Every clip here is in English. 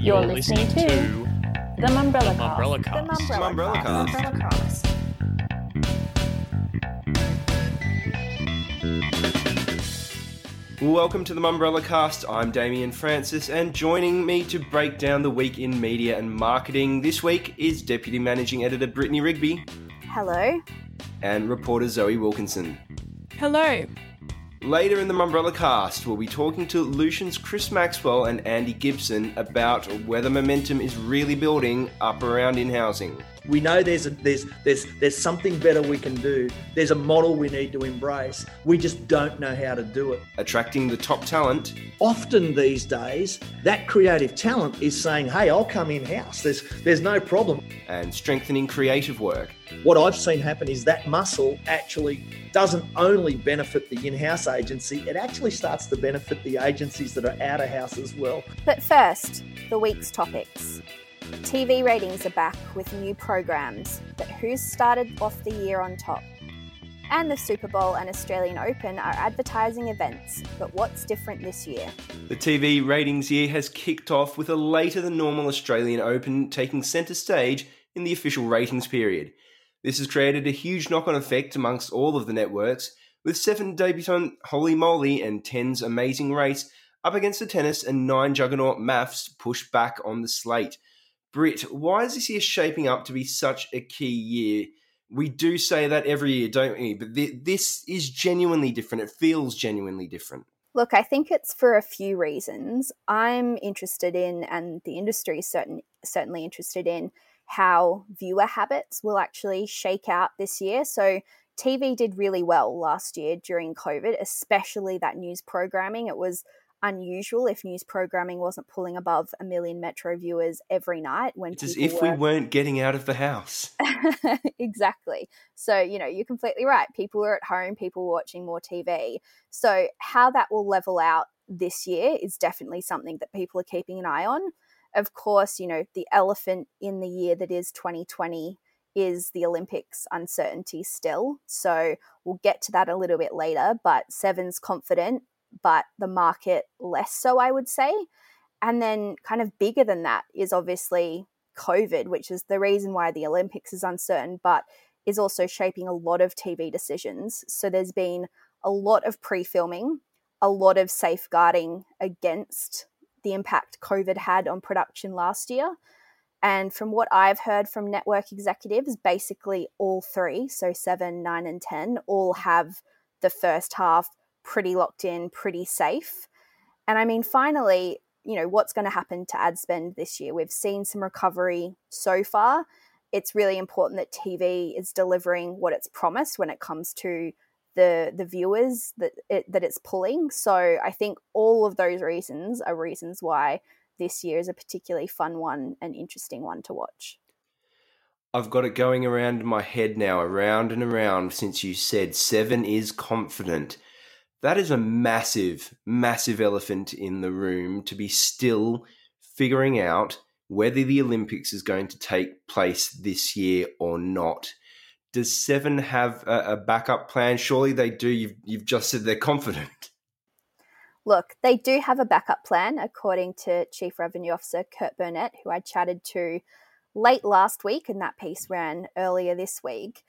You're listening to The Mumbrella The Mumbrella Cast. Cast. The Mumbrella Mumbrella Cast. Cast. Mumbrella Cast. Welcome to the Mumbrella Cast. I'm Damien Francis, and joining me to break down the week in media and marketing this week is Deputy Managing Editor Brittany Rigby Hello. and reporter Zoe Wilkinson. Hello. Later in the Mumbrella Cast, we'll be talking to Lucian's Chris Maxwell and Andy Gibson about whether momentum is really building up around in housing. We know there's a, there's there's there's something better we can do. There's a model we need to embrace. We just don't know how to do it. Attracting the top talent, Often these days, that creative talent is saying, "Hey, I'll come in house. There's there's no problem." and strengthening creative work. What I've seen happen is that muscle actually doesn't only benefit the in-house agency; it actually starts to benefit the agencies that are out of house as well. But first, the week's topics. TV ratings are back with new programs, but who's started off the year on top? And the Super Bowl and Australian Open are advertising events, but what's different this year? The TV ratings year has kicked off with a later than normal Australian Open taking centre stage in the official ratings period. This has created a huge knock on effect amongst all of the networks, with seven debutant Holy Moly and Ten's Amazing Race up against the tennis and nine juggernaut MAFS pushed back on the slate. Britt, why is this year shaping up to be such a key year? We do say that every year, don't we? But th- this is genuinely different. It feels genuinely different. Look, I think it's for a few reasons. I'm interested in, and the industry is certain, certainly interested in, how viewer habits will actually shake out this year. So, TV did really well last year during COVID, especially that news programming. It was unusual if news programming wasn't pulling above a million Metro viewers every night when It's as if we were- weren't getting out of the house. exactly. So, you know, you're completely right. People are at home, people watching more TV. So, how that will level out this year is definitely something that people are keeping an eye on. Of course, you know, the elephant in the year that is 2020 is the Olympics uncertainty still. So, we'll get to that a little bit later, but Seven's confident, but the market less so, I would say. And then, kind of bigger than that, is obviously COVID, which is the reason why the Olympics is uncertain, but is also shaping a lot of TV decisions. So there's been a lot of pre filming, a lot of safeguarding against the impact COVID had on production last year. And from what I've heard from network executives, basically all three, so seven, nine, and 10, all have the first half pretty locked in, pretty safe. And I mean, finally, you know, what's going to happen to ad spend this year? We've seen some recovery so far. It's really important that TV is delivering what it's promised when it comes to the the viewers that it, that it's pulling. So I think all of those reasons are reasons why this year is a particularly fun one and interesting one to watch. I've got it going around in my head now, around and around, since you said seven is confident. That is a massive, massive elephant in the room to be still figuring out whether the Olympics is going to take place this year or not. Does Seven have a, a backup plan? Surely they do. You've, you've just said they're confident. Look, they do have a backup plan, according to Chief Revenue Officer Kurt Burnette, who I chatted to late last week, and that piece ran earlier this week.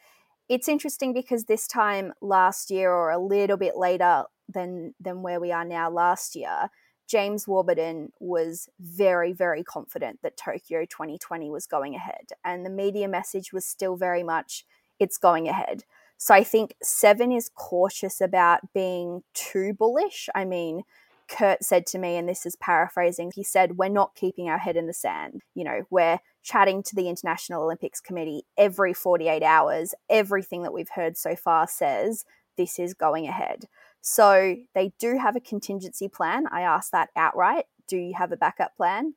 It's interesting because this time last year, or a little bit later than than where we are now last year, James Warburton was very, very confident that Tokyo 2020 was going ahead, and the media message was still very much it's going ahead. So I think Seven is cautious about being too bullish. I mean, Kurt said to me, and this is paraphrasing, he said, We're not keeping our head in the sand. You know, we're chatting to the International Olympics Committee every 48 hours. Everything that we've heard so far says this is going ahead. So they do have a contingency plan. I asked that outright. Do you have a backup plan?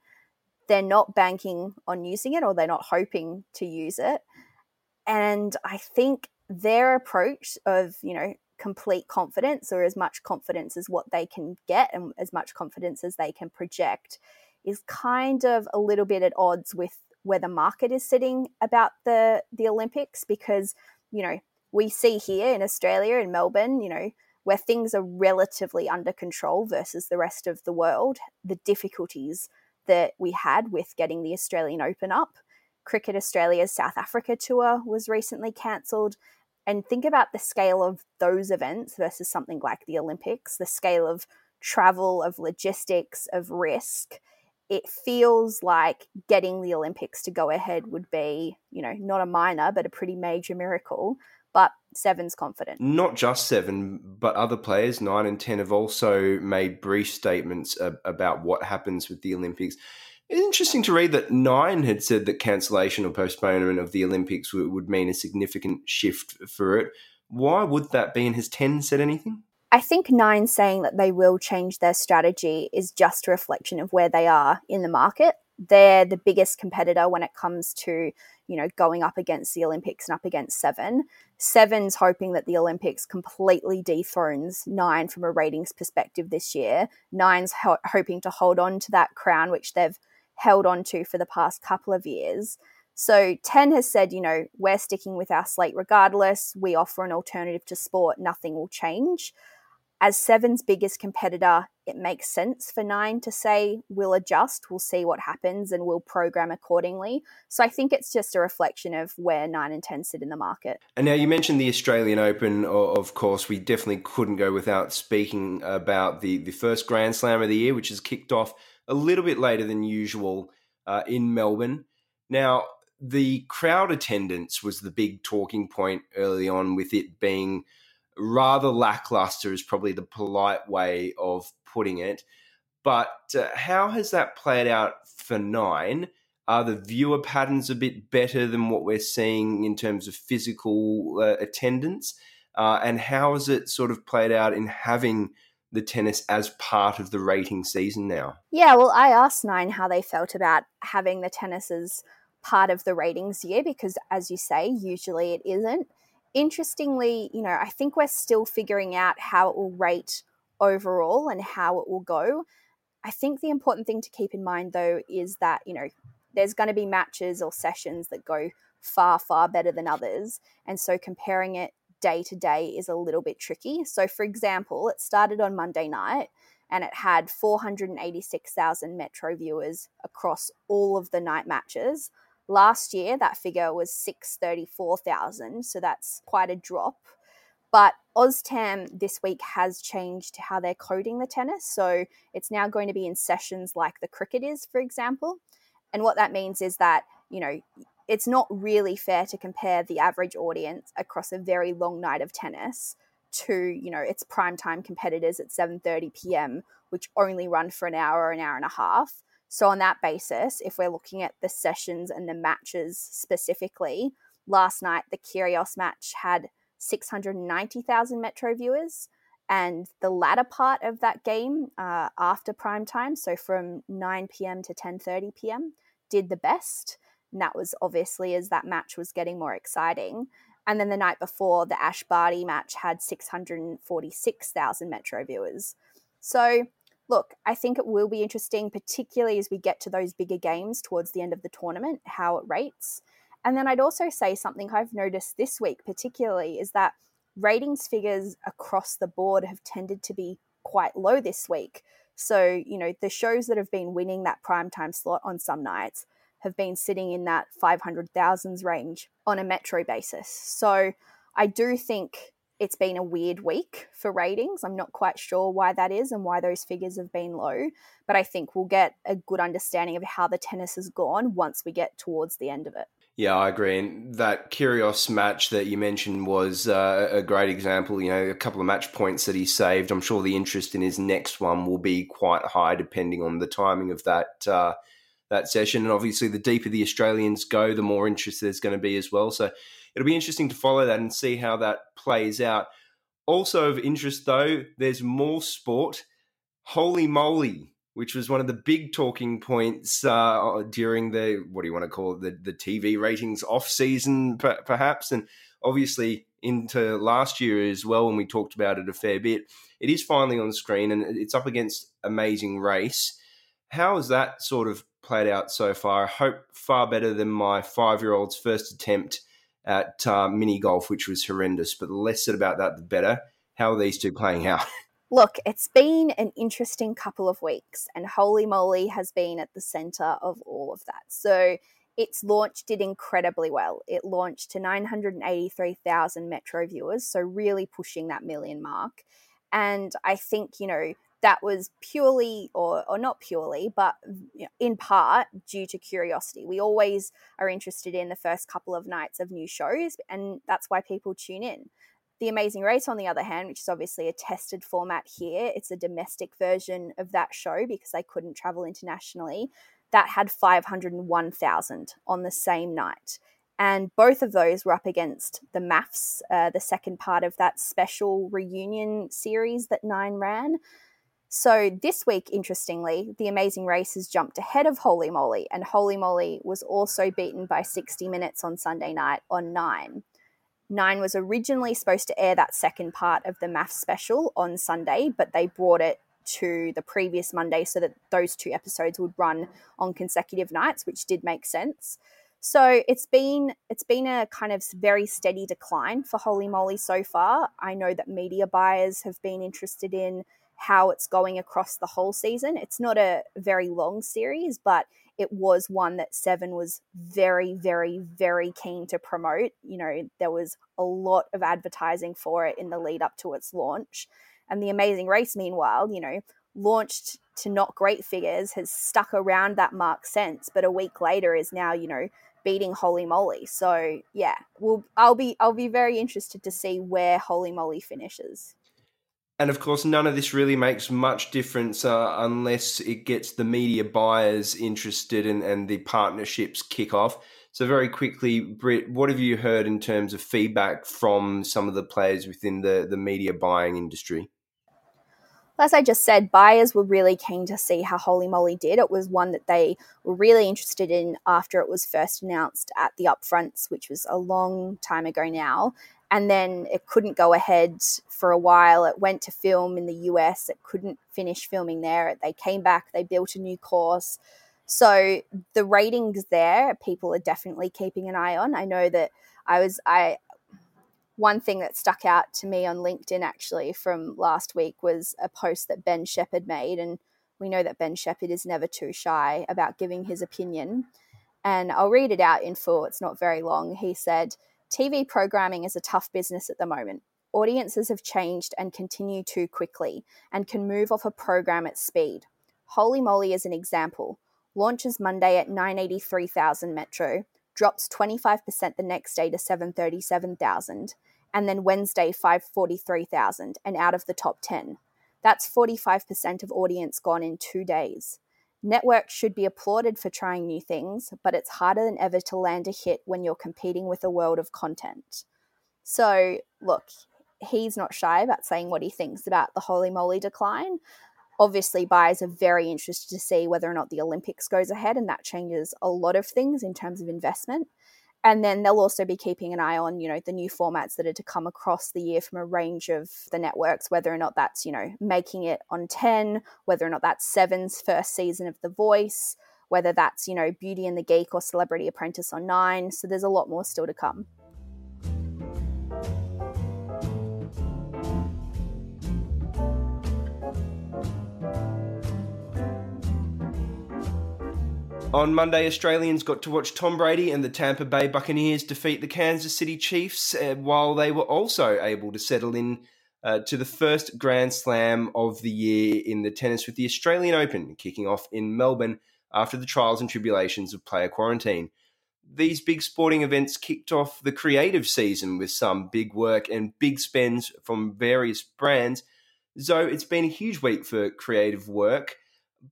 They're not banking on using it or they're not hoping to use it. And I think their approach of, you know, complete confidence or as much confidence as what they can get and as much confidence as they can project is kind of a little bit at odds with where the market is sitting about the the Olympics because you know we see here in Australia in Melbourne you know where things are relatively under control versus the rest of the world the difficulties that we had with getting the Australian Open up. Cricket Australia's South Africa tour was recently cancelled. And think about the scale of those events versus something like the Olympics, the scale of travel, of logistics, of risk. It feels like getting the Olympics to go ahead would be, you know, not a minor, but a pretty major miracle. But Seven's confident. Not just Seven, but other players, nine and 10, have also made brief statements about what happens with the Olympics. It's interesting to read that Nine had said that cancellation or postponement of the Olympics would, would mean a significant shift for it. Why would that be? And has 10 said anything? I think Nine saying that they will change their strategy is just a reflection of where they are in the market. They're the biggest competitor when it comes to, you know, going up against the Olympics and up against Seven. Seven's hoping that the Olympics completely dethrones Nine from a ratings perspective this year. Nine's ho- hoping to hold on to that crown, which they've held on to for the past couple of years. So 10 has said, you know, we're sticking with our slate regardless. We offer an alternative to sport. Nothing will change. As Seven's biggest competitor, it makes sense for Nine to say, we'll adjust, we'll see what happens, and we'll program accordingly. So I think it's just a reflection of where Nine and 10 sit in the market. And now you mentioned the Australian Open, of course. We definitely couldn't go without speaking about the, the first Grand Slam of the year, which has kicked off a little bit later than usual uh, in Melbourne. Now, the crowd attendance was the big talking point early on, with it being rather lackluster, is probably the polite way of putting it. But uh, how has that played out for nine? Are the viewer patterns a bit better than what we're seeing in terms of physical uh, attendance? Uh, and how has it sort of played out in having the tennis as part of the rating season now? Yeah, well, I asked Nine how they felt about having the tennis as part of the ratings year because, as you say, usually it isn't. Interestingly, you know, I think we're still figuring out how it will rate overall and how it will go. I think the important thing to keep in mind, though, is that, you know, there's going to be matches or sessions that go far, far better than others. And so comparing it day to day is a little bit tricky. So, for example, it started on Monday night and it had 486,000 Metro viewers across all of the night matches. Last year, that figure was 634,000, so that's quite a drop. But OzTam this week has changed how they're coding the tennis. So it's now going to be in sessions like the cricket is, for example. And what that means is that, you know, it's not really fair to compare the average audience across a very long night of tennis to you know its primetime competitors at 7:30 p.m. which only run for an hour or an hour and a half so on that basis if we're looking at the sessions and the matches specifically last night the Kyrgios match had 690,000 metro viewers and the latter part of that game uh, after prime time so from 9 p.m. to 10:30 p.m. did the best and that was obviously as that match was getting more exciting. And then the night before, the Ash Barty match had 646,000 Metro viewers. So, look, I think it will be interesting, particularly as we get to those bigger games towards the end of the tournament, how it rates. And then I'd also say something I've noticed this week, particularly, is that ratings figures across the board have tended to be quite low this week. So, you know, the shows that have been winning that primetime slot on some nights have been sitting in that 500,000s range on a metro basis. So I do think it's been a weird week for ratings. I'm not quite sure why that is and why those figures have been low, but I think we'll get a good understanding of how the tennis has gone once we get towards the end of it. Yeah, I agree. And that Kyrgios match that you mentioned was uh, a great example. You know, a couple of match points that he saved. I'm sure the interest in his next one will be quite high, depending on the timing of that uh, that session. And obviously, the deeper the Australians go, the more interest there's going to be as well. So it'll be interesting to follow that and see how that plays out. Also of interest, though, there's more sport. Holy moly! Which was one of the big talking points uh, during the what do you want to call it the the TV ratings off season, perhaps, and obviously into last year as well when we talked about it a fair bit. It is finally on screen and it's up against Amazing Race. How has that sort of played out so far. I hope far better than my five year old's first attempt at uh, mini golf, which was horrendous. But the less said about that, the better. How are these two playing out? look, it's been an interesting couple of weeks, and Holy Moly has been at the center of all of that. So its launch did incredibly well. It launched to 983,000 Metro viewers, so really pushing that million mark. And I think, you know, that was purely, or, or not purely, but in part due to curiosity. We always are interested in the first couple of nights of new shows, and that's why people tune in. The Amazing Race, on the other hand, which is obviously a tested format here, it's a domestic version of that show because they couldn't travel internationally. That had 501,000 on the same night. And both of those were up against the MAFS, uh, the second part of that special reunion series that Nine ran. So this week, interestingly, The Amazing Race has jumped ahead of Holy Moly, and Holy Moly was also beaten by 60 minutes on Sunday night on Nine. Nine was originally supposed to air that second part of the MAFS special on Sunday, but they brought it to the previous Monday so that those two episodes would run on consecutive nights, which did make sense. So it's been it's been a kind of very steady decline for Holy Moly so far. I know that media buyers have been interested in how it's going across the whole season. It's not a very long series, but it was one that Seven was very, very, very keen to promote. You know, there was a lot of advertising for it in the lead up to its launch. And The Amazing Race, meanwhile, you know, launched to not great figures, has stuck around that mark since, but a week later is now, you know, beating Holy Moly. So yeah, we'll I'll be I'll be very interested to see where Holy Moly finishes. And of course, none of this really makes much difference uh, unless it gets the media buyers interested and, and the partnerships kick off. So, very quickly, Britt, what have you heard in terms of feedback from some of the players within the, the media buying industry? As I just said, buyers were really keen to see how Holy Moly did. It was one that they were really interested in after it was first announced at the upfronts, which was a long time ago now and then it couldn't go ahead for a while. It went to film in the US. It couldn't finish filming there. They came back. They built a new course. So the ratings there, people are definitely keeping an eye on. I know that I was I one thing that stuck out to me on LinkedIn actually from last week was a post that Ben Shepherd made and we know that Ben Shepherd is never too shy about giving his opinion. And I'll read it out in full. It's not very long. He said, TV programming is a tough business at the moment. Audiences have changed and continue to quickly and can move off a program at speed. Holy Moly is an example. Launches Monday at 983,000 Metro, drops 25% the next day to 737,000, and then Wednesday 543,000 and out of the top 10. That's 45% of audience gone in two days. Networks should be applauded for trying new things, but it's harder than ever to land a hit when you're competing with a world of content. So, look, he's not shy about saying what he thinks about the holy moly decline. Obviously, buyers are very interested to see whether or not the Olympics goes ahead, and that changes a lot of things in terms of investment and then they'll also be keeping an eye on you know the new formats that are to come across the year from a range of the networks whether or not that's you know making it on 10 whether or not that's seven's first season of the voice whether that's you know beauty and the geek or celebrity apprentice on 9 so there's a lot more still to come On Monday, Australians got to watch Tom Brady and the Tampa Bay Buccaneers defeat the Kansas City Chiefs, uh, while they were also able to settle in uh, to the first Grand Slam of the year in the tennis with the Australian Open kicking off in Melbourne after the trials and tribulations of player quarantine. These big sporting events kicked off the creative season with some big work and big spends from various brands. So it's been a huge week for creative work.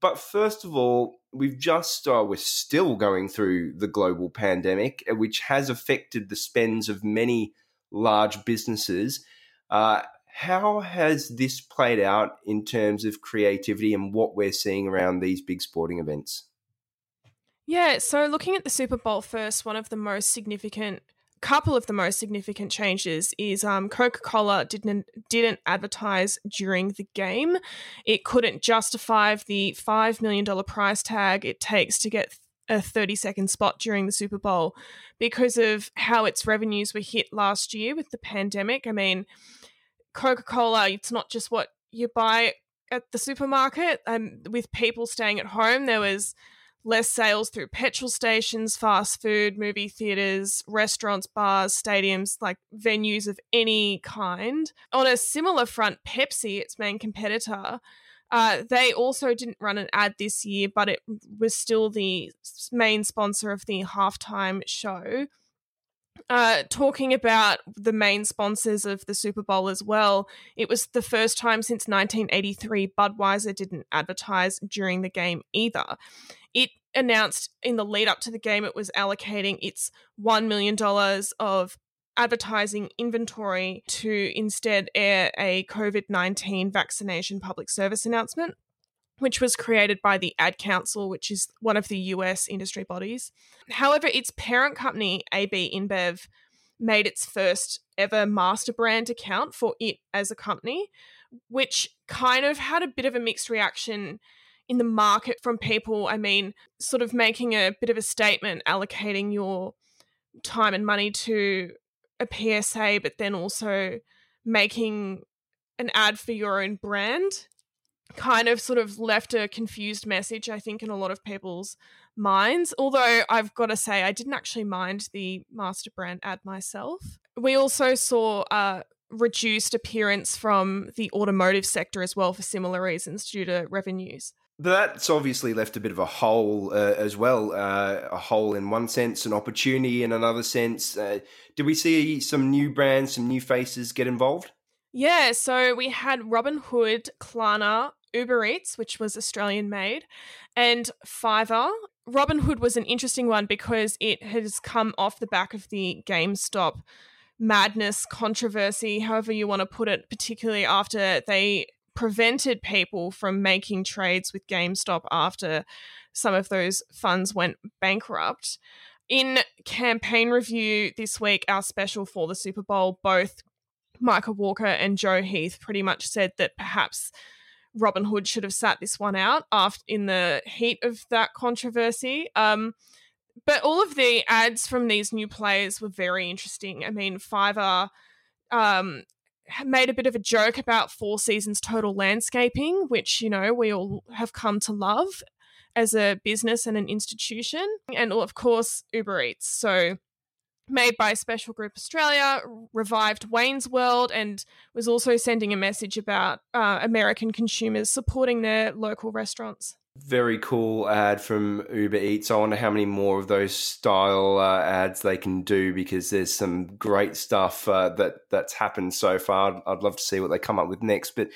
But first of all, we've just uh, we're still going through the global pandemic, uh, which has affected the spends of many large businesses. Uh, how has this played out in terms of creativity and what we're seeing around these big sporting events? Yeah, so looking at the Super Bowl first, one of the most significant couple of the most significant changes is um, Coca-Cola didn't didn't advertise during the game. It couldn't justify the five million dollar price tag it takes to get a 30 second spot during the Super Bowl because of how its revenues were hit last year with the pandemic. I mean, Coca-Cola, it's not just what you buy at the supermarket. And with people staying at home, there was less sales through petrol stations, fast food, movie theaters, restaurants, bars, stadiums, like venues of any kind. On a similar front, Pepsi, its main competitor, uh, they also didn't run an ad this year, but it was still the main sponsor of the halftime show. Uh, talking about the main sponsors of the Super Bowl as well, it was the first time since 1983 Budweiser didn't advertise during the game either. Announced in the lead up to the game it was allocating its $1 million of advertising inventory to instead air a COVID 19 vaccination public service announcement, which was created by the Ad Council, which is one of the US industry bodies. However, its parent company, AB InBev, made its first ever master brand account for it as a company, which kind of had a bit of a mixed reaction in the market from people. I mean, sort of making a bit of a statement, allocating your time and money to a PSA, but then also making an ad for your own brand kind of sort of left a confused message, I think, in a lot of people's minds. Although I've got to say, I didn't actually mind the master brand ad myself. We also saw a reduced appearance from the automotive sector as well for similar reasons due to revenues. That's obviously left a bit of a hole uh, as well. Uh, a hole in one sense, an opportunity in another sense. Uh, did we see some new brands, some new faces get involved? Yeah, so we had Robinhood, Klarna, Uber Eats, which was Australian made, and Fiverr. Robinhood was an interesting one because it has come off the back of the GameStop madness controversy, however you want to put it, particularly after they prevented people from making trades with GameStop after some of those funds went bankrupt. In campaign review this week, our special for the Super Bowl, both Micah Walker and Joe Heath pretty much said that perhaps Robinhood should have sat this one out after in the heat of that controversy. Um, but all of the ads from these new players were very interesting. I mean, Fiverr um, made a bit of a joke about Four Seasons Total Landscaping, which, you know, we all have come to love as a business and an institution. And of course, Uber Eats. So, made by Special Group Australia, revived Wayne's World, and was also sending a message about uh, American consumers supporting their local restaurants. Very cool ad from Uber Eats. I wonder how many more of those style uh, ads they can do because there's some great stuff uh, that that's happened so far. I'd, I'd, love to see what they come up with next. But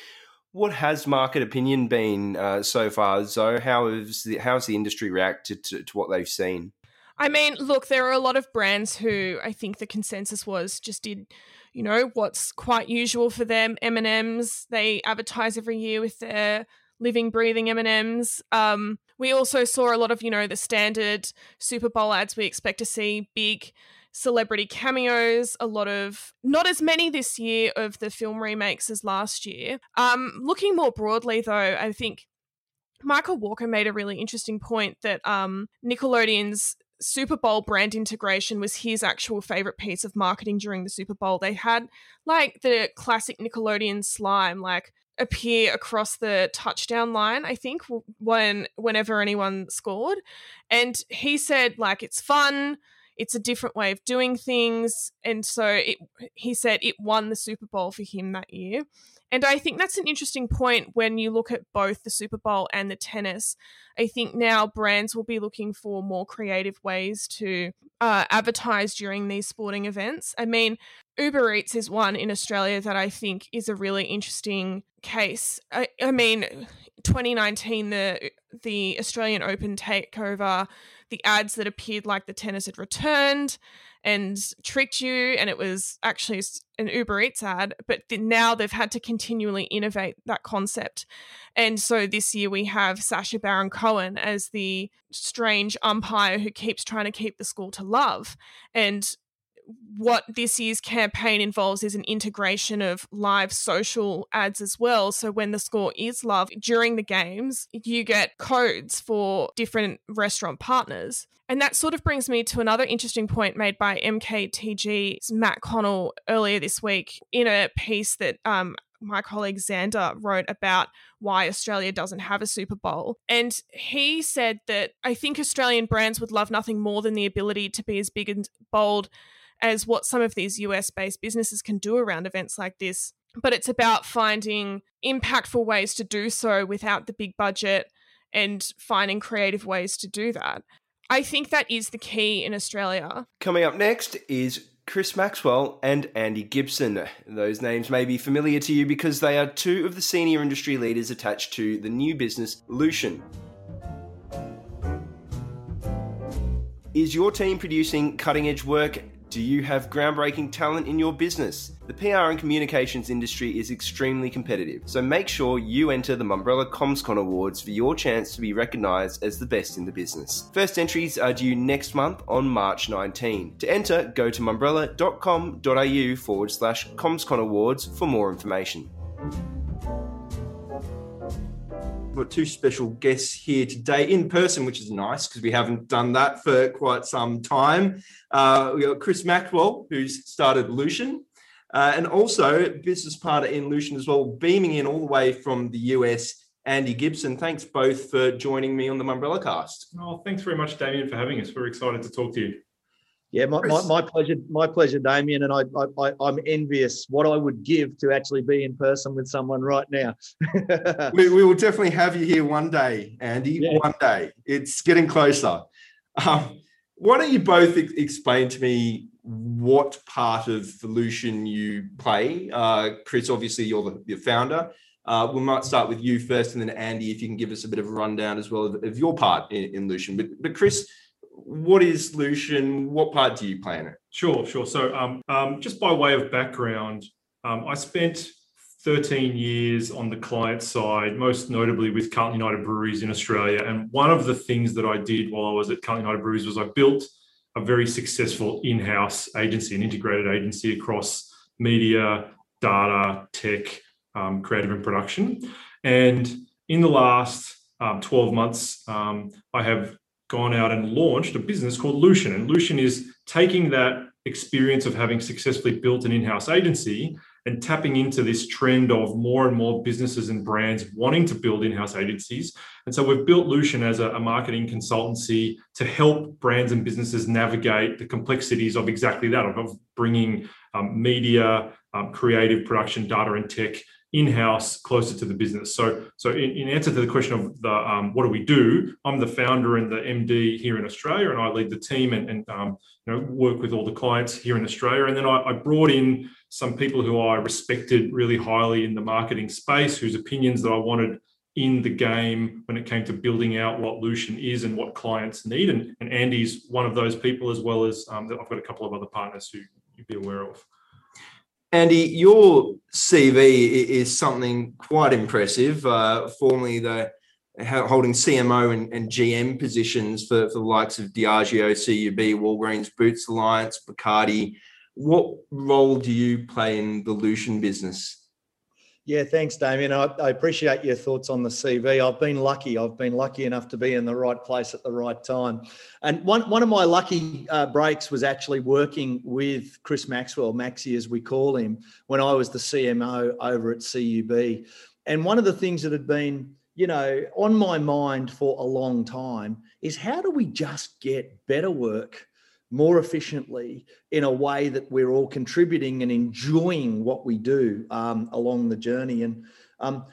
what has market opinion been uh, so far, Zoe? How has the, how has the industry reacted to, to what they've seen? I mean, look, there are a lot of brands who I think the consensus was just did, you know, what's quite usual for them. M and M's they advertise every year with their living, breathing M&Ms. Um, we also saw a lot of, you know, the standard Super Bowl ads we expect to see, big celebrity cameos, a lot of, not as many this year of the film remakes as last year. Um, looking more broadly, though, I think Micah Walker made a really interesting point that um, Nickelodeon's Super Bowl brand integration was his actual favorite piece of marketing during the Super Bowl. They had like the classic Nickelodeon slime, like appear across the touchdown line i think when whenever anyone scored. And he said like it's fun it's a different way of doing things and so it, he said it won the super bowl for him that year and I think that's an interesting point when you look at both the Super Bowl and the tennis. I think now brands will be looking for more creative ways to uh, advertise during these sporting events. I mean, Uber Eats is one in Australia that I think is a really interesting case. I, I mean, 2019, the the Australian Open takeover, the ads that appeared like the tennis had returned and tricked you, and it was actually an Uber Eats ad. But now they've had to continually innovate that concept, and so this year we have Sacha Baron Cohen as the strange umpire who keeps trying to keep the school to love, and what this year's campaign involves is an integration of live social ads as well. So when the score is love during the games, you get codes for different restaurant partners. And that sort of brings me to another interesting point made by MKTG's Matt Connell earlier this week in a piece that um, my colleague Xander wrote about why Australia doesn't have a Super Bowl. And he said that I think Australian brands would love nothing more than the ability to be as big and bold as what some of these US based businesses can do around events like this. But it's about finding impactful ways to do so without the big budget and finding creative ways to do that. I think that is the key in Australia. Coming up next is Chris Maxwell and Andy Gibson. Those names may be familiar to you because they are two of the senior industry leaders attached to the new business Lucian. Is your team producing cutting edge work do you have groundbreaking talent in your business? The PR and communications industry is extremely competitive, so make sure you enter the Mumbrella CommsCon Awards for your chance to be recognised as the best in the business. First entries are due next month on March 19. To enter, go to mumbrella.com.au forward slash CommsCon Awards for more information got two special guests here today in person, which is nice because we haven't done that for quite some time. Uh, we got Chris Maxwell, who's started Lucian, uh, and also business partner in Lucian as well, beaming in all the way from the US. Andy Gibson, thanks both for joining me on the Mumbrella Cast. Oh, thanks very much, Damien, for having us. We're excited to talk to you. Yeah, my, my, my, pleasure, my pleasure, Damien. And I, I, I'm envious what I would give to actually be in person with someone right now. we, we, will definitely have you here one day, Andy. Yeah. One day. It's getting closer. Um, why don't you both explain to me what part of Lucian you play? Uh, Chris, obviously, you're the, the founder. Uh, we might start with you first, and then Andy, if you can give us a bit of a rundown as well of, of your part in, in Lucian. But, but Chris, what is Lucian? What part do you play in it? Sure, sure. So, um, um, just by way of background, um, I spent 13 years on the client side, most notably with Carlton United Breweries in Australia. And one of the things that I did while I was at Carlton United Breweries was I built a very successful in house agency, an integrated agency across media, data, tech, um, creative, and production. And in the last um, 12 months, um, I have gone out and launched a business called Lucian. And Lucian is taking that experience of having successfully built an in house agency and tapping into this trend of more and more businesses and brands wanting to build in house agencies. And so we've built Lucian as a, a, marketing consultancy to help brands and businesses navigate the complexities of exactly that, of, bringing um, media, um, creative production, data, and tech in-house closer to the business. So so in, in answer to the question of the um, what do we do i'm the founder and the md here in australia and i lead the team and, and um, you know work with all the clients here in australia. And then I, I, brought in some people who i respected really highly in the marketing space whose opinions that i wanted in the game when it came to building out what Lucian is and what clients need. And, and andy's one of those people as well as um, i've got a couple of other partners who you'd be aware of Andy, your CV is something quite impressive. Uh, formerly the holding CMO and, and, GM positions for, for the likes of Diageo, CUB, Walgreens, Boots Alliance, Bacardi. What role do you play in the Lucian business? Yeah, thanks, Damien. I, I, appreciate your thoughts on the CV. I've been lucky. I've been lucky enough to be in the right place at the right time. And one, one of my lucky uh, breaks was actually working with Chris Maxwell, Maxi as we call him, when I was the CMO over at CUB. And one of the things that had been, you know, on my mind for a long time is how do we just get better work more efficiently in a way that we're all contributing and enjoying what we do um, along the journey. And um,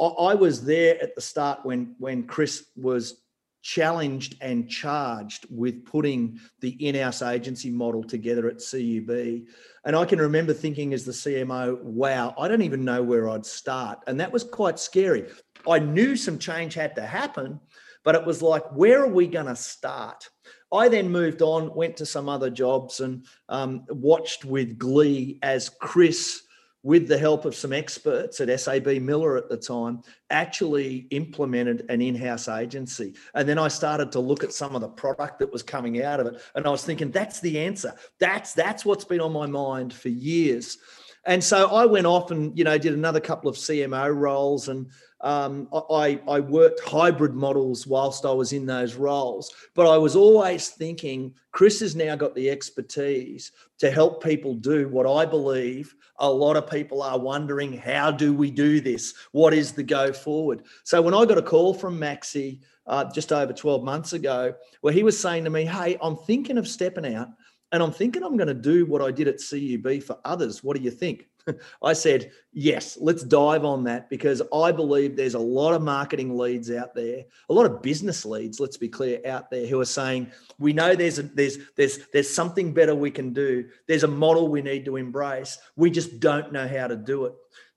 I, I, was there at the start when when Chris was challenged and charged with putting the in-house agency model together at CUB. And I can remember thinking as the CMO, wow, I don't even know where I'd start. And that was quite scary. I knew some change had to happen, but it was like, where are we going to start? I then moved on, went to some other jobs, and um, watched with glee as Chris, with the help of some experts at SAB Miller at the time, actually implemented an in house agency. And then I started to look at some of the product that was coming out of it. And I was thinking, that's the answer. That's, that's what's been on my mind for years. And so I went off and you know did another couple of CMO roles, and um, I, I worked hybrid models whilst I was in those roles. But I was always thinking, Chris has now got the expertise to help people do what I believe a lot of people are wondering: How do we do this? What is the go forward? So when I got a call from Maxi uh, just over 12 months ago, where he was saying to me, Hey, I'm thinking of stepping out and I'm thinking I'm going to do what I did at CUB for others. What do you think? I said, Yes, let's dive on that because I believe there's a lot of marketing leads out there, a lot of business leads, let's be clear, out there who are saying, We know there's a, there's there's there's something better we can do. There's a model we need to embrace. We just don't know how to do it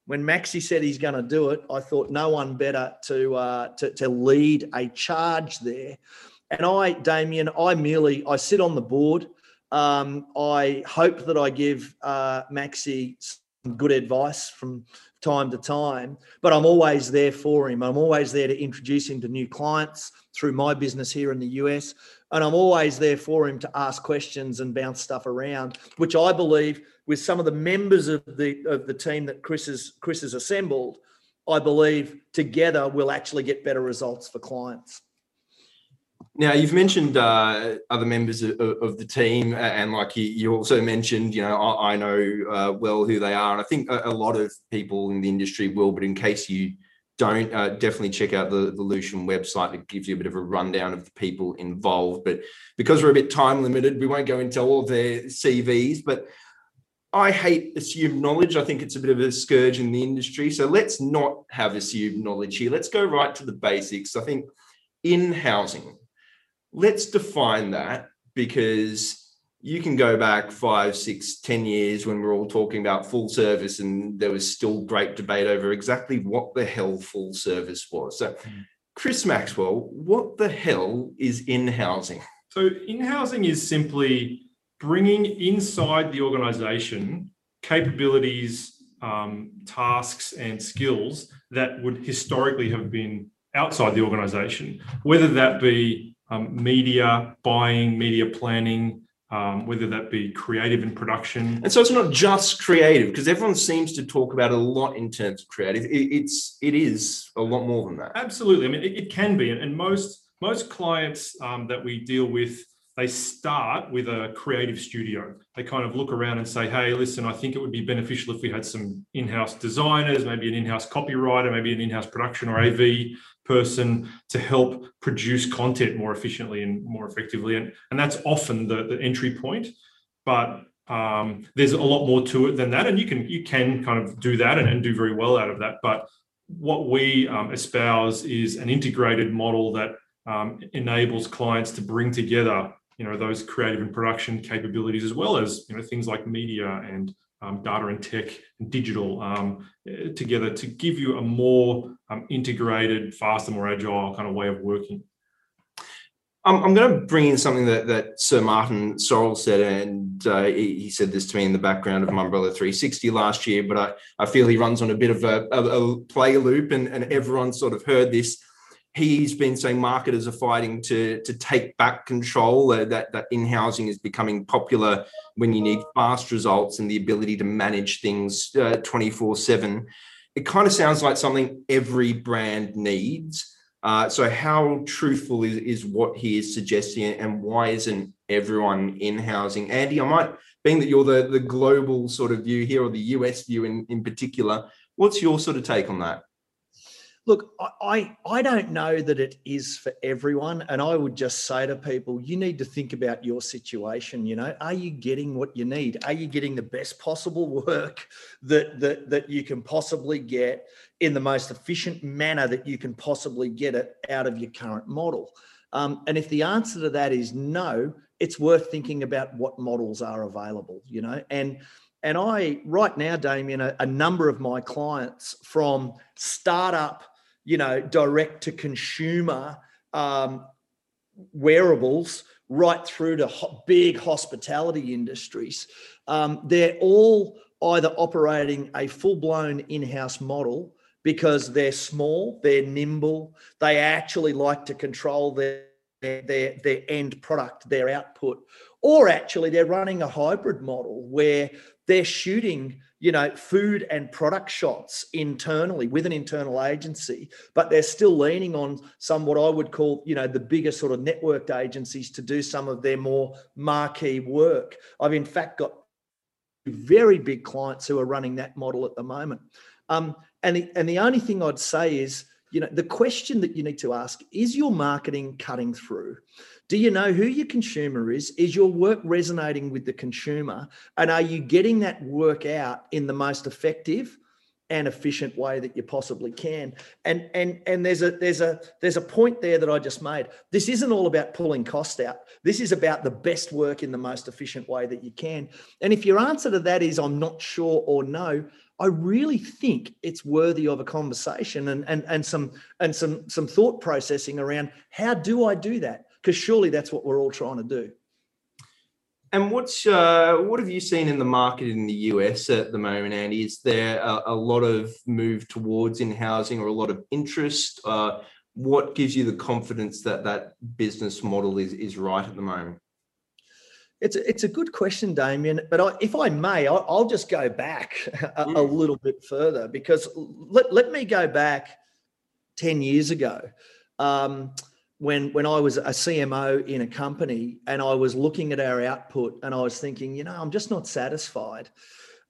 when Maxi said he's going to do it, I thought no one better to, uh, to, to lead a charge there. And I, Damien, I merely I sit on the board. Um, I hope that I give uh, Maxi some good advice from time to time, but I'm always there for him. I'm always there to introduce him to new clients through my business here in the US. And I'm always there for him to ask questions and bounce stuff around, which I believe with some of the members of the of the team that Chris has Chris has assembled, I believe together we'll actually get better results for clients. Now, you've mentioned uh, other members of, of, the team, and like you, you, also mentioned, you know, I, I know uh, well who they are, and I think a, a, lot of people in the industry will. But in case you don't, uh, definitely check out the, the Lucian website. It gives you a bit of a rundown of the people involved. But because we're a bit time limited, we won't go into all of their CVs. But I hate assumed knowledge. I think it's a bit of a scourge in the industry. So let's not have assumed knowledge here. Let's go right to the basics. I think in housing, let's define that because you can go back five, six, ten years when we're all talking about full service, and there was still great debate over exactly what the hell full service was. So. Chris Maxwell, what the hell is in housing? So, in housing is simply bringing inside the organization capabilities, um, tasks, and skills that would historically have been outside the organization, whether that be um, media buying, media planning, um, whether that be creative and production. And so it's not just creative because everyone seems to talk about it a lot in terms of creative. It, it's it is a lot more than that. Absolutely. I mean, it, it can be, and, and most most clients um, that we deal with they start with a creative studio. They kind of look around and say, hey, listen, I think it would be beneficial if we had some in house designers, maybe an in house copywriter, maybe an in house production or AV person to help produce content more efficiently and more effectively. And, and that's often the, the entry point. But um, there's a lot more to it than that. And you can you can kind of do that and, and do very well out of that. But what we um, espouse is an integrated model that um, enables clients to bring together you know those creative and production capabilities as well as you know things like media and um, data and tech and digital um, eh, together to give you a more um, integrated faster more agile kind of way of working I'm going to bring in something that, that Sir Martin Sorrell said, and uh, he, said this to me in the background of Mumbrella 360 last year. But I, I feel he runs on a bit of a, a, a play loop, and, and everyone sort of heard this he's been saying marketers are fighting to to take back control. Uh, that that in housing is becoming popular when you need fast results and the ability to manage things twenty four seven. It kind of sounds like something every brand needs. Uh, so how truthful is, is what he is suggesting and why isn't everyone in housing andy i might being that you're the, the global sort of view here or the us view in, in particular what's your sort of take on that Look, I, I don't know that it is for everyone. And I would just say to people, you need to think about your situation. You know, are you getting what you need? Are you getting the best possible work that that that you can possibly get in the most efficient manner that you can possibly get it out of your current model? Um, and if the answer to that is no, it's worth thinking about what models are available, you know, and and I, right now, Damien, a, a number of my clients from startup you know, direct to consumer um, wearables right through to ho- big hospitality industries. Um, they're all either operating a full blown in house model because they're small, they're nimble, they actually like to control their their, their, their end product, their output, or actually they're running a hybrid model where they're shooting you know food and product shots internally with an internal agency but they're still leaning on some what i would call you know the bigger sort of networked agencies to do some of their more marquee work. I've in fact got very big clients who are running that model at the moment. Um, and, the, and the only thing i'd say is you know the question that you need to ask is your marketing cutting through do you know who your consumer is? Is your work resonating with the consumer? And are you getting that work out in the most effective and efficient way that you possibly can? And and and there's a there's a there's a point there that I just made. This isn't all about pulling cost out. This is about the best work in the most efficient way that you can. And if your answer to that is I'm not sure or no, I really think it's worthy of a conversation and, and, and some and some some thought processing around how do I do that? Because surely that's what we're all trying to do. And what's uh, what have you seen in the market in the US at the moment, Andy? Is there a, a lot of move towards in housing or a lot of interest? Uh, what gives you the confidence that that business model is is right at the moment? It's a, it's a good question, Damien. But I, if I may, I'll, I'll just go back a, a, mm. little bit further because let, let me go back 10 years ago. Um, when when I was a CMO in a company and I was looking at our output and I was thinking, you know, I'm just not satisfied.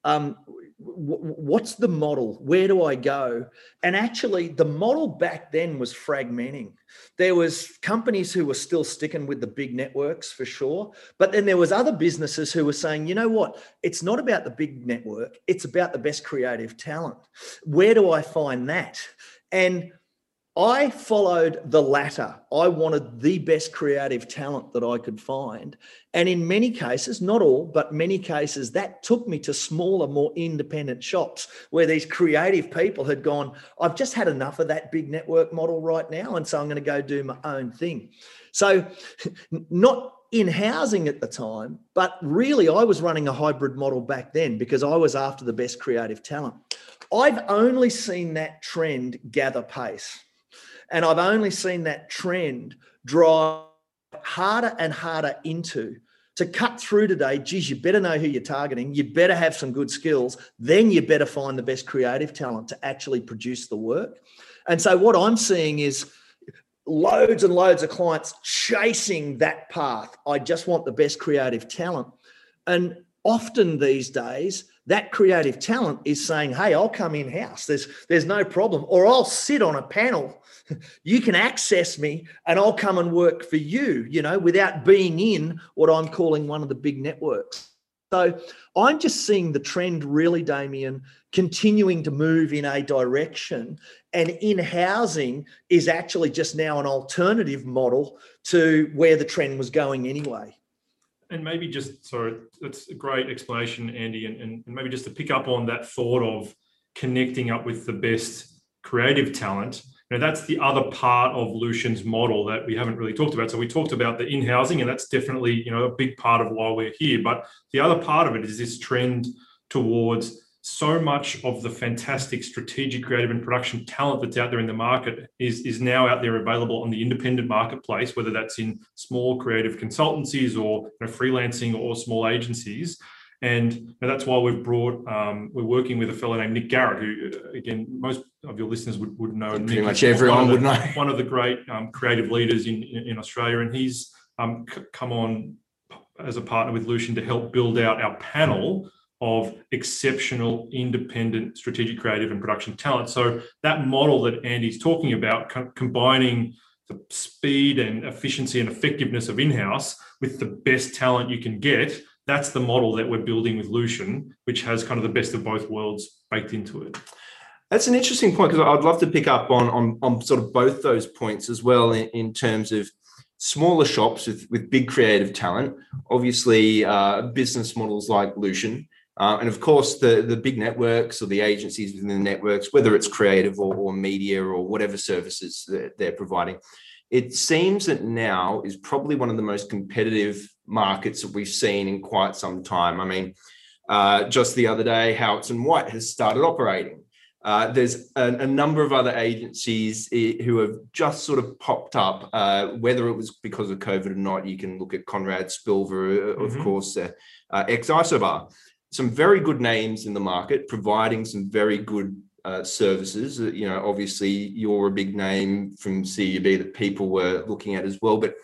Um, w- what's the model? Where do I go? And actually, the model back then was fragmenting. There was companies who were still sticking with the big networks for sure, but then there was other businesses who were saying, you know what? It's not about the big network. It's about the best creative talent. Where do I find that? And I followed the latter. I wanted the best creative talent that I could find. And in many cases, not all, but many cases, that took me to smaller, more independent shops where these creative people had gone, I've just had enough of that big network model right now. And so I'm going to go do my own thing. So, not in housing at the time, but really I was running a hybrid model back then because I was after the best creative talent. I've only seen that trend gather pace. And I've only seen that trend drive harder and harder into to cut through today, geez, you better know who you're targeting. You better have some good skills. Then you better find the best creative talent to actually produce the work. And so what I'm seeing is loads and loads of clients chasing that path. I just want the best creative talent. And often these days, that creative talent is saying, "Hey, I'll come in house. There's there's no problem, or I'll sit on a panel. You can access me, and I'll come and work for you. You know, without being in what I'm calling one of the big networks." So I'm just seeing the trend really, Damien, continuing to move in a direction. And in housing is actually just now an alternative model to where the trend was going anyway and maybe just so that's a great explanation, Andy, and, and, maybe just to pick up on that thought of connecting up with the best creative talent. You know, that's the other part of Lucian's model that we haven't really talked about. So we talked about the in-housing, and that's definitely you know a big part of why we're here. But the other part of it is this trend towards so much of the fantastic strategic creative and production talent that's out there in the market is, is now out there available on the independent marketplace, whether that's in small creative consultancies or you know, freelancing or small agencies. And that's why we've brought, um, we're working with a fellow named Nick Garrett, who, again, most of your listeners would, would know. Pretty Nick much everyone the, would know. One of the great um, creative leaders in, in Australia. And he's um, c- come on as a partner with Lucian to help build out our panel of exceptional independent strategic creative and production talent so that model that andy's talking about co- combining the speed and efficiency and effectiveness of in-house with the best talent you can get that's the model that we're building with lucian which has kind of the best of both worlds baked into it. That's an interesting point because i'd love to pick up on, on, on sort of both those points as well in, in terms of smaller shops with, with big creative talent. Obviously uh, business models like lucian uh, and of course, the, the big networks or the agencies within the networks, whether it's creative or, or media or whatever services that they're providing, it seems that now is probably one of the most competitive markets that we've seen in quite some time. I mean, uh, just the other day, Howitts and White has started operating. Uh, there's a, a, number of other agencies who have just sort of popped up. Uh, whether it was because of COVID or not, you can look at Conrad Spilver, of mm-hmm. course, uh, uh, ex Isobar. Some very good names in the market, providing some very good uh, services. Uh, you know, obviously, you're a big name from CUB that people were looking at as well. But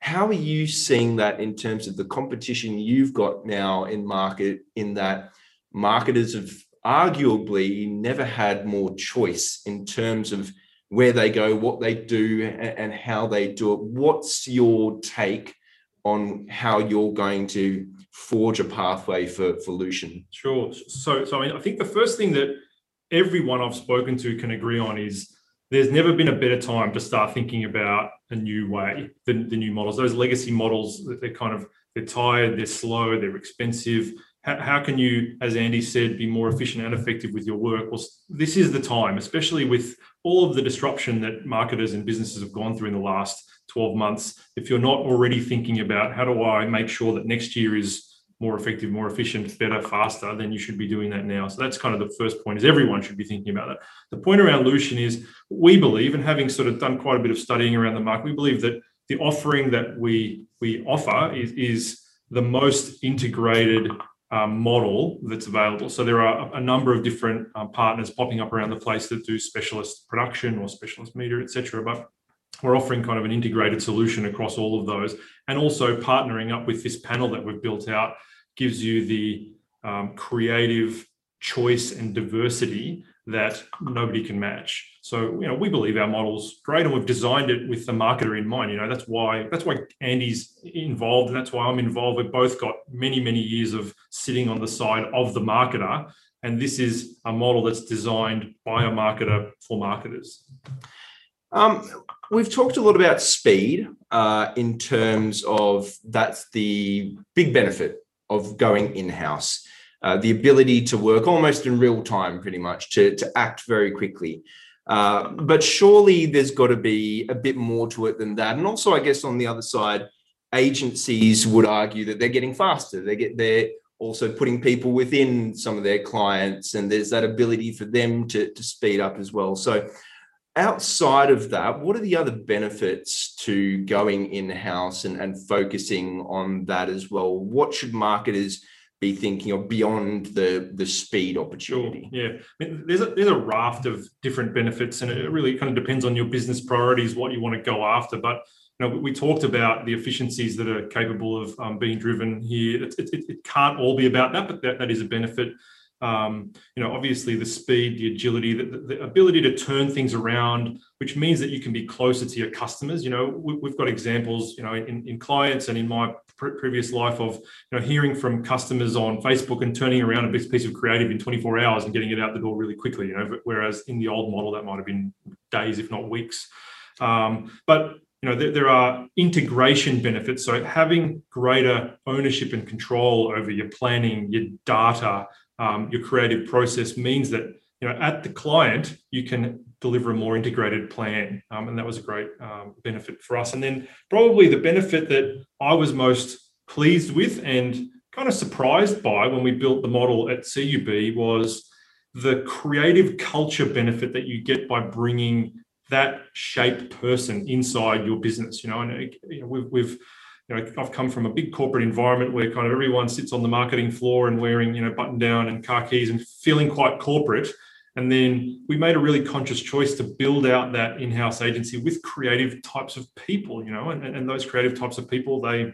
how are you seeing that in terms of the competition you've got now in market? In that marketers have arguably never had more choice in terms of where they go, what they do, and how they do it. What's your take on how you're going to forge a pathway for, for Lucian? Sure. So, so I mean, I think the first thing that everyone I've spoken to can agree on is there's never been a better time to start thinking about a new way, the, the new models. Those legacy models, they're kind of they're tired, they're slow, they're expensive how, how can you, as Andy said, be more efficient and effective with your work? Well, this is the time, especially with all of the disruption that marketers and businesses have gone through in the last 12 months. If you're not already thinking about how do I make sure that next year is more effective, more efficient, better, faster, then you should be doing that now. So that's kind of the first point is everyone should be thinking about that. The point around Lucian is we believe, and having sort of done quite a bit of studying around the market, we believe that the offering that we we offer is, is the most integrated um, model that's available. So there are a number of different um, partners popping up around the place that do specialist production or specialist media, etc. But we're offering kind of an integrated solution across all of those, and also partnering up with this panel that we've built out gives you the um, creative choice and diversity that nobody can match. So, you know, we believe our model's great and we've designed it with the marketer in mind. You know, that's why that's why Andy's involved and that's why I'm involved. We've both got many, many years of sitting on the side of the marketer. And this is a model that's designed by a marketer for marketers. Um, we've talked a lot about speed uh, in terms of that's the big benefit of going in-house. Uh, the ability to work almost in real time, pretty much, to, to act very quickly. Uh, but surely there's got to be a bit more to it than that. And also, I guess on the other side, agencies would argue that they're getting faster. They get they're also putting people within some of their clients, and there's that ability for them to, to speed up as well. So outside of that, what are the other benefits to going in-house and, and focusing on that as well? What should marketers be thinking of beyond the the speed opportunity? Sure. Yeah, I mean, there's a there's a raft of different benefits, and it really kind of depends on your business priorities, what you want to go after. But you know, we talked about the efficiencies that are capable of um, being driven here. It, it, it, can't all be about that, but that, that is a benefit. Um, you know, obviously the speed, the agility, the, the, ability to turn things around, which means that you can be closer to your customers. You know, we, have got examples, you know, in, in clients and in my previous life of you know hearing from customers on Facebook and turning around a big piece of creative in 24 hours and getting it out the door really quickly. You know, whereas in the old model that might have been days, if not weeks. Um, but you know there, there, are integration benefits. So having greater ownership and control over your planning, your data, um, your creative process means that you know at the client you can deliver a more integrated plan. Um, and that was a great um, benefit for us. And then probably the benefit that I was most pleased with and kind of surprised by when we built the model at CUB was the creative culture benefit that you get by bringing that shape person inside your business. You know, and we've, we've you know, I've come from a big corporate environment where kind of everyone sits on the marketing floor and wearing, you know, button down and car keys and feeling quite corporate. And then we made a really conscious choice to build out that in-house agency with creative types of people, you know, and, and those creative types of people, they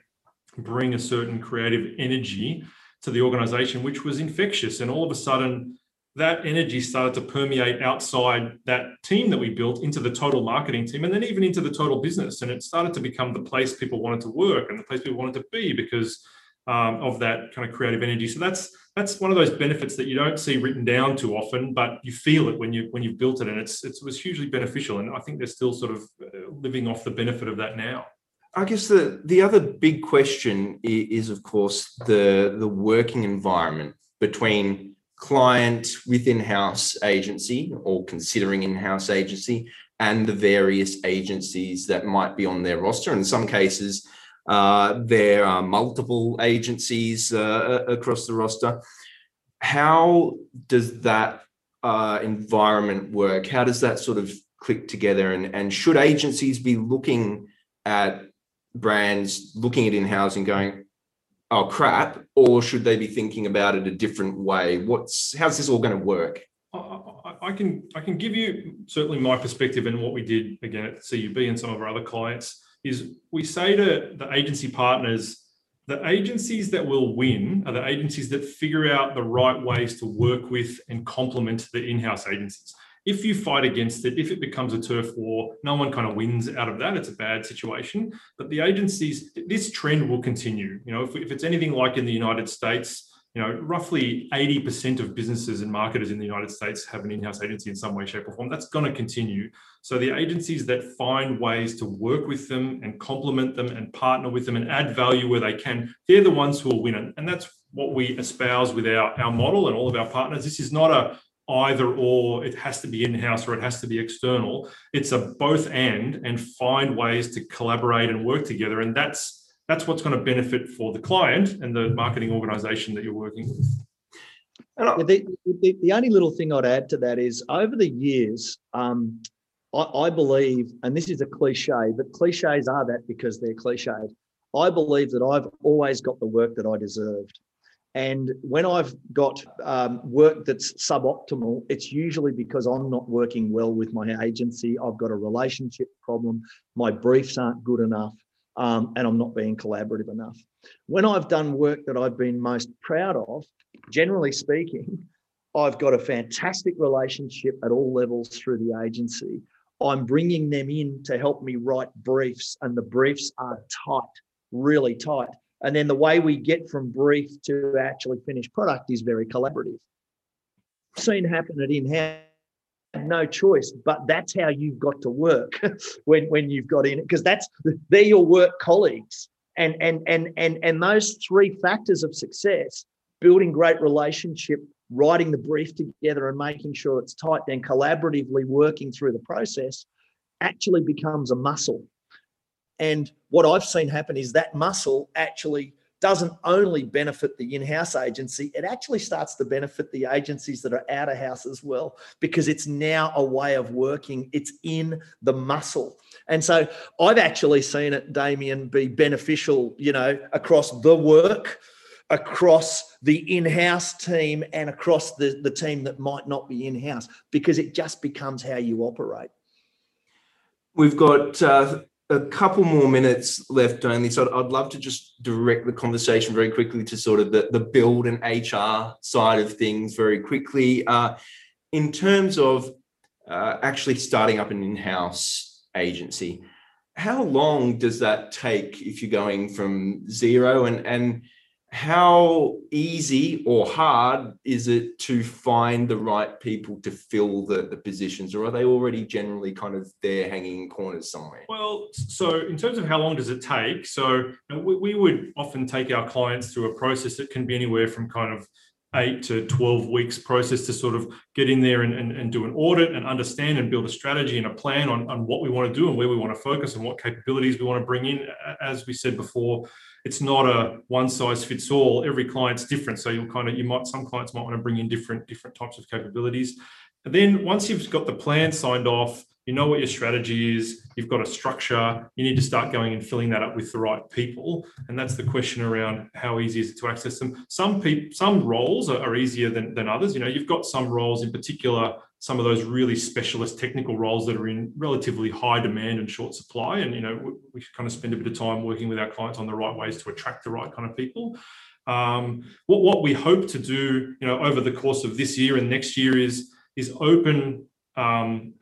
bring a certain creative energy to the organization, which was infectious. And all of a sudden, that energy started to permeate outside that team that we built into the total marketing team and then even into the total business. And it started to become the place people wanted to work and the place people wanted to be because um, of that kind of creative energy. So that's that's one of those benefits that you don't see written down too often, but you feel it when you when you've built it, and it's, it's it was hugely beneficial. And I think they're still sort of uh, living off the benefit of that now. I guess the the other big question is, of course, the the working environment between client with in-house agency or considering in-house agency and the various agencies that might be on their roster. In some cases, uh, there are multiple agencies uh, across the roster. How does that uh, environment work? How does that sort of click together? And, and should agencies be looking at brands, looking at in house and going, oh crap, or should they be thinking about it a different way? What's how's this all going to work? I, I can I can give you certainly my perspective and what we did again at CUB and some of our other clients is we say to the agency partners the agencies that will win are the agencies that figure out the right ways to work with and complement the in-house agencies if you fight against it, if it becomes a turf war, no one kind of wins out of that. It's a bad situation. But the agencies, this trend will continue. You know, if, if it's anything like in the United States, you know, roughly 80% of businesses and marketers in the United States have an in-house agency in some way, shape, or form. That's going to continue. So the agencies that find ways to work with them and complement them and partner with them and add value where they can, they're the ones who will win. And that's what we espouse with our, our model and all of our partners. This is not a either or it has to be in-house or it has to be external it's a both and and find ways to collaborate and work together and that's that's what's going to benefit for the client and the marketing organization that you're working with yeah, the, the, the, only little thing I'd add to that is over the years, um, I, I, believe, and this is a cliche, but cliches are that because they're cliched. I believe that I've always got the work that I deserved. And when I've got um, work that's suboptimal, it's usually because I'm not working well with my agency. I've got a relationship problem. My briefs aren't good enough. Um, and I'm not being collaborative enough. When I've done work that I've been most proud of, generally speaking, I've got a fantastic relationship at all levels through the agency. I'm bringing them in to help me write briefs, and the briefs are tight, really tight. And then the way we get from brief to actually finished product is very collaborative. Seen happen at in-house, no choice, but that's how you've got to work when, when you've got in it, because that's they're your work colleagues. And and and and and those three factors of success, building great relationship, writing the brief together and making sure it's tight, then collaboratively working through the process actually becomes a muscle and what I've seen happen is that muscle actually doesn't only benefit the in-house agency it actually starts to benefit the agencies that are out of house as well because it's now a way of working it's in the muscle. And so i've actually seen it damien be beneficial you know across the work across the in-house team and across the, the team that might not be in-house because it just becomes how you operate. We've got uh, a couple more minutes left only, so I'd, love to just direct the conversation very quickly to sort of the, the build and HR side of things very quickly. Uh, in terms of uh, actually starting up an in-house agency, how long does that take if you're going from zero and and how easy or hard is it to find the right people to fill the, the positions or are they already generally kind of there hanging in corners somewhere? Well so in terms of how long does it take so we, we would often take our clients through a process that can be anywhere from kind of eight to 12 weeks process to sort of get in there and, and, and, do an audit and understand and build a strategy and a plan on, on what we want to do and where we want to focus and what capabilities we want to bring in. As we said before, it's not a one size fits all. Every client's different. So you'll kind of, you might, some clients might want to bring in different, different types of capabilities. And then once you've got the plan signed off, you know what your strategy is, you've got a structure, you need to start going and filling that up with the right people. And that's the question around how easy is it to access them. Some people, some roles are, are easier than, than others. You know, you've got some roles in particular some of those really specialist technical roles that are in relatively high demand and short supply. And you know, we, we kind of spend a bit of time working with our clients on the right ways to attract the right kind of people. Um, what, what we hope to do, you know, over the course of this year and next year is is open um,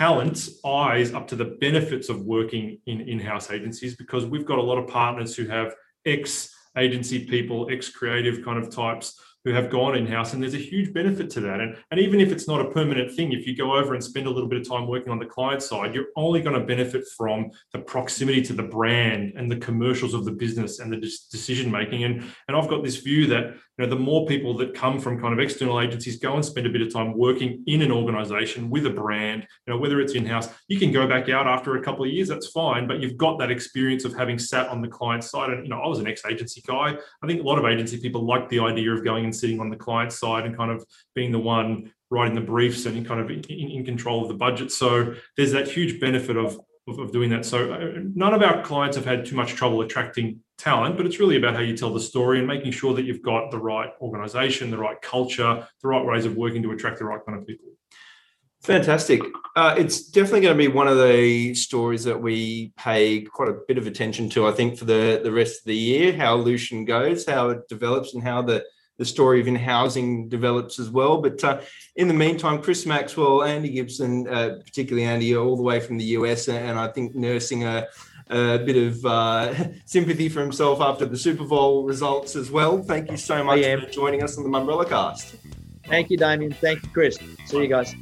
talent's eyes up to the benefits of working in in-house agencies because we've got a lot of partners who have ex agency people, ex creative kind of types who have gone in house, and there's a huge benefit to that. And, and even if it's not a permanent thing, if you go over and spend a little bit of time working on the client side, you're only going to benefit from the proximity to the brand and the commercials of the business and the decision making. And, and I've got this view that know, the more people that come from kind of external agencies go and spend a bit of time working in an organization with a brand, you know, whether it's in house, you can go back out after a couple of years, that's fine, but you've got that experience of having sat on the client side. And, you know, I was an ex agency guy. I think a lot of agency people like the idea of going and sitting on the client side and kind of being the one writing the briefs and kind of in, in control of the budget. So there's that huge benefit of, of, of doing that. So uh, none of our clients have had too much trouble attracting talent, but it's really about how you tell the story and making sure that you've got the right organization, the right culture, the right ways of working to attract the right kind of people. Fantastic. Uh, it's definitely going to be one of the stories that we pay quite a bit of attention to, I think, for the, the rest of the year, how Lucian goes, how it develops, and how the, the story of in housing develops as well. But uh, in the meantime, Chris Maxwell, Andy Gibson, uh, particularly Andy, all the way from the US, and I think nursing a, a bit of uh, sympathy for himself after the Super Bowl results as well. Thank you so much for joining us on the Mumbrella Cast. Thank you, Damien. Thank you, Chris. See you guys.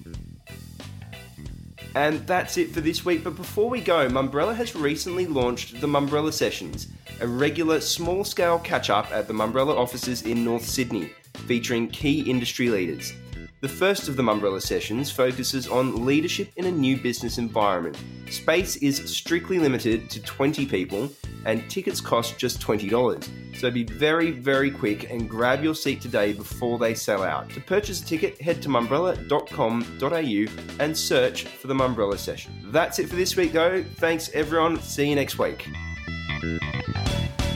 And that's it for this week. But before we go, Mumbrella has recently launched the Mumbrella Sessions, a regular small scale catch up at the Mumbrella offices in North Sydney, featuring key industry leaders. The first of the Mumbrella sessions focuses on leadership in a new business environment. Space is strictly limited to 20 people and tickets cost just $20. So be very, very quick and grab your seat today before they sell out. To purchase a ticket, head to mumbrella.com.au and search for the Mumbrella session. That's it for this week, though. Thanks, everyone. See you next week. Thank you.